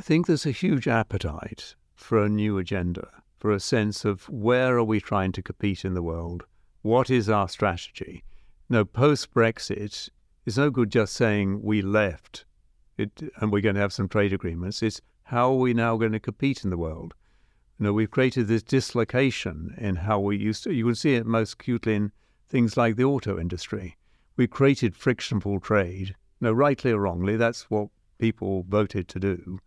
I think there's a huge appetite for a new agenda, for a sense of where are we trying to compete in the world? What is our strategy? Now, post Brexit, it's no good just saying we left it, and we're going to have some trade agreements. It's how are we now going to compete in the world? You know, we've created this dislocation in how we used to. You can see it most acutely in things like the auto industry. We created frictionful trade. No, rightly or wrongly, that's what people voted to do.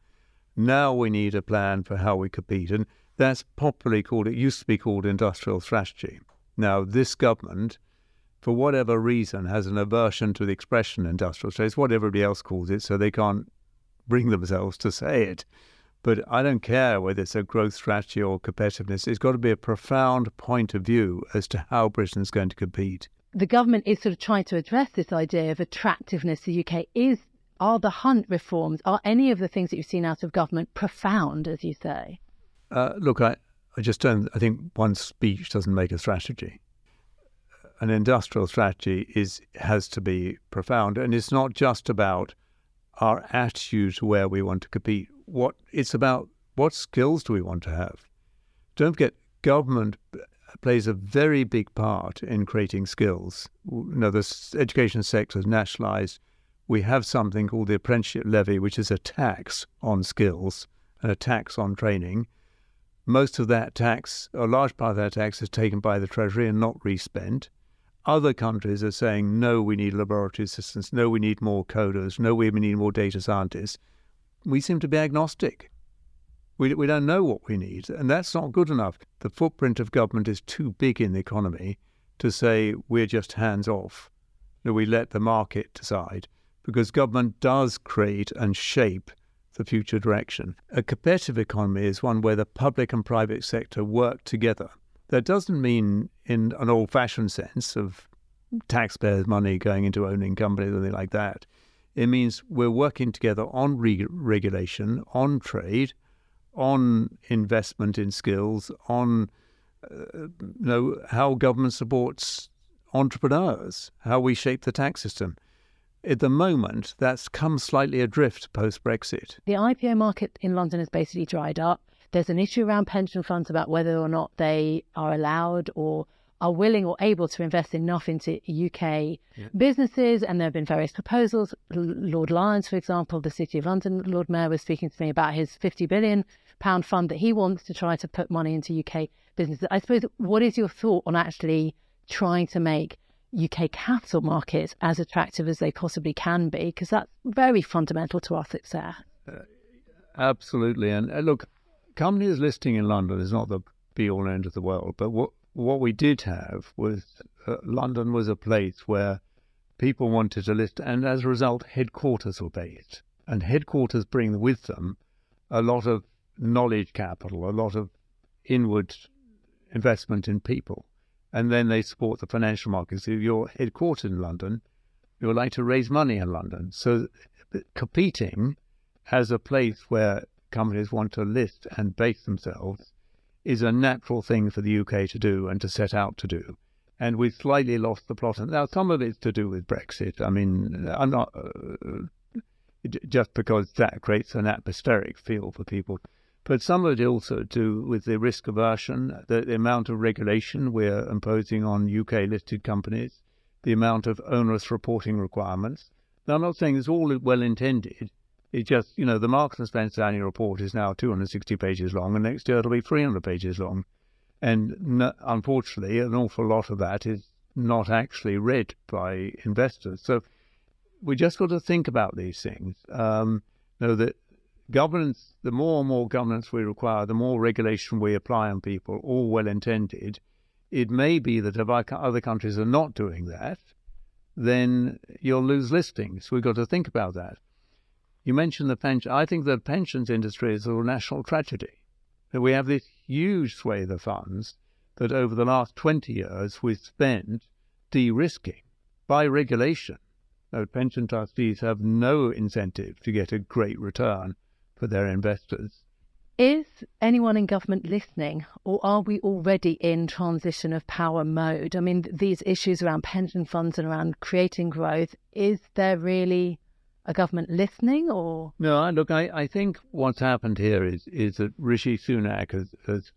Now we need a plan for how we compete, and that's popularly called. It used to be called industrial strategy. Now this government for whatever reason, has an aversion to the expression industrial strategy. It's what everybody else calls it, so they can't bring themselves to say it. But I don't care whether it's a growth strategy or competitiveness. It's got to be a profound point of view as to how Britain is going to compete. The government is sort of trying to address this idea of attractiveness. The UK is are the Hunt reforms, are any of the things that you've seen out of government profound, as you say? Uh, look, I, I just don't. I think one speech doesn't make a strategy an industrial strategy is has to be profound, and it's not just about our attitude to where we want to compete. What it's about, what skills do we want to have? Don't forget, government plays a very big part in creating skills. You know, the education sector is nationalised. We have something called the apprenticeship levy, which is a tax on skills and a tax on training. Most of that tax, a large part of that tax, is taken by the Treasury and not respent. Other countries are saying, no, we need laboratory assistants, no, we need more coders, no, we need more data scientists. We seem to be agnostic. We, we don't know what we need, and that's not good enough. The footprint of government is too big in the economy to say we're just hands off. No, we let the market decide, because government does create and shape the future direction. A competitive economy is one where the public and private sector work together. That doesn't mean, in an old fashioned sense of taxpayers' money going into owning companies or anything like that. It means we're working together on re- regulation, on trade, on investment in skills, on uh, you know how government supports entrepreneurs, how we shape the tax system. At the moment, that's come slightly adrift post Brexit. The IPO market in London has basically dried up. There's an issue around pension funds about whether or not they are allowed or are willing or able to invest enough into UK yeah. businesses. And there have been various proposals. Lord Lyons, for example, the City of London Lord Mayor, was speaking to me about his 50 billion pound fund that he wants to try to put money into UK businesses. I suppose, what is your thought on actually trying to make UK capital markets as attractive as they possibly can be? Because that's very fundamental to our success. Uh, absolutely. And uh, look, companies listing in London is not the be all end of the world, but what what we did have was uh, London was a place where people wanted to list, and as a result, headquarters were based, and headquarters bring with them a lot of knowledge capital, a lot of inward investment in people, and then they support the financial markets. If you're headquartered in London, you're like to raise money in London. So competing as a place where companies want to list and base themselves is a natural thing for the UK to do and to set out to do. And we've slightly lost the plot. Now, some of it's to do with Brexit. I mean, I'm not uh, just because that creates an atmospheric feel for people. But some of it also to with the risk aversion, the, the amount of regulation we're imposing on UK listed companies, the amount of onerous reporting requirements. Now, I'm not saying it's all well intended, It's just, you know, the Marks and Spencer annual report is now 260 pages long, and next year it'll be 300 pages long. And unfortunately, an awful lot of that is not actually read by investors. So we just got to think about these things. Um, know that governance, the more and more governance we require, the more regulation we apply on people, all well intended. It may be that if other countries are not doing that, then you'll lose listings. We've got to think about that. You mentioned the pension. I think the pensions industry is a national tragedy. We have this huge swathe of funds that over the last 20 years we've spent de risking by regulation. Now, pension trustees have no incentive to get a great return for their investors. Is anyone in government listening, or are we already in transition of power mode? I mean, these issues around pension funds and around creating growth, is there really a government listening or? No, look, I, I think what's happened here is, is that Rishi Sunak has, has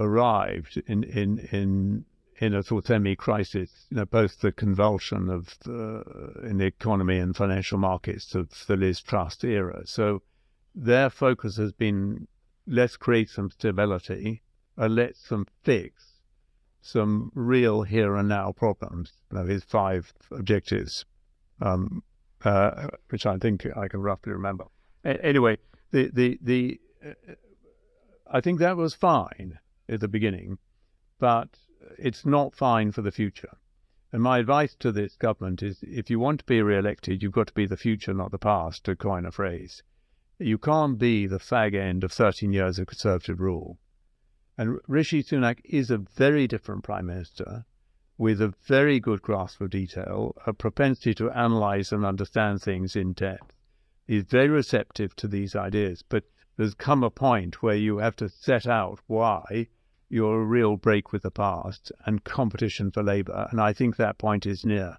arrived in, in, in, in a sort of semi-crisis, you know, both the convulsion of the, in the economy and financial markets of the Liz Truss era. So their focus has been let's create some stability and let's them fix some real here and now problems. Know, five objectives, um, uh, which I think I can roughly remember. A- anyway, the the the uh, I think that was fine at the beginning, but it's not fine for the future. And my advice to this government is if you want to be re-elected, you've got to be the future, not the past, to coin a phrase. You can't be the fag end of 13 years of Conservative rule. And Rishi Sunak is a very different Prime Minister with a very good grasp of detail, a propensity to analyze and understand things in depth. He's very receptive to these ideas, but there's come a point where you have to set out why you're a real break with the past and competition for labour. And I think that point is near.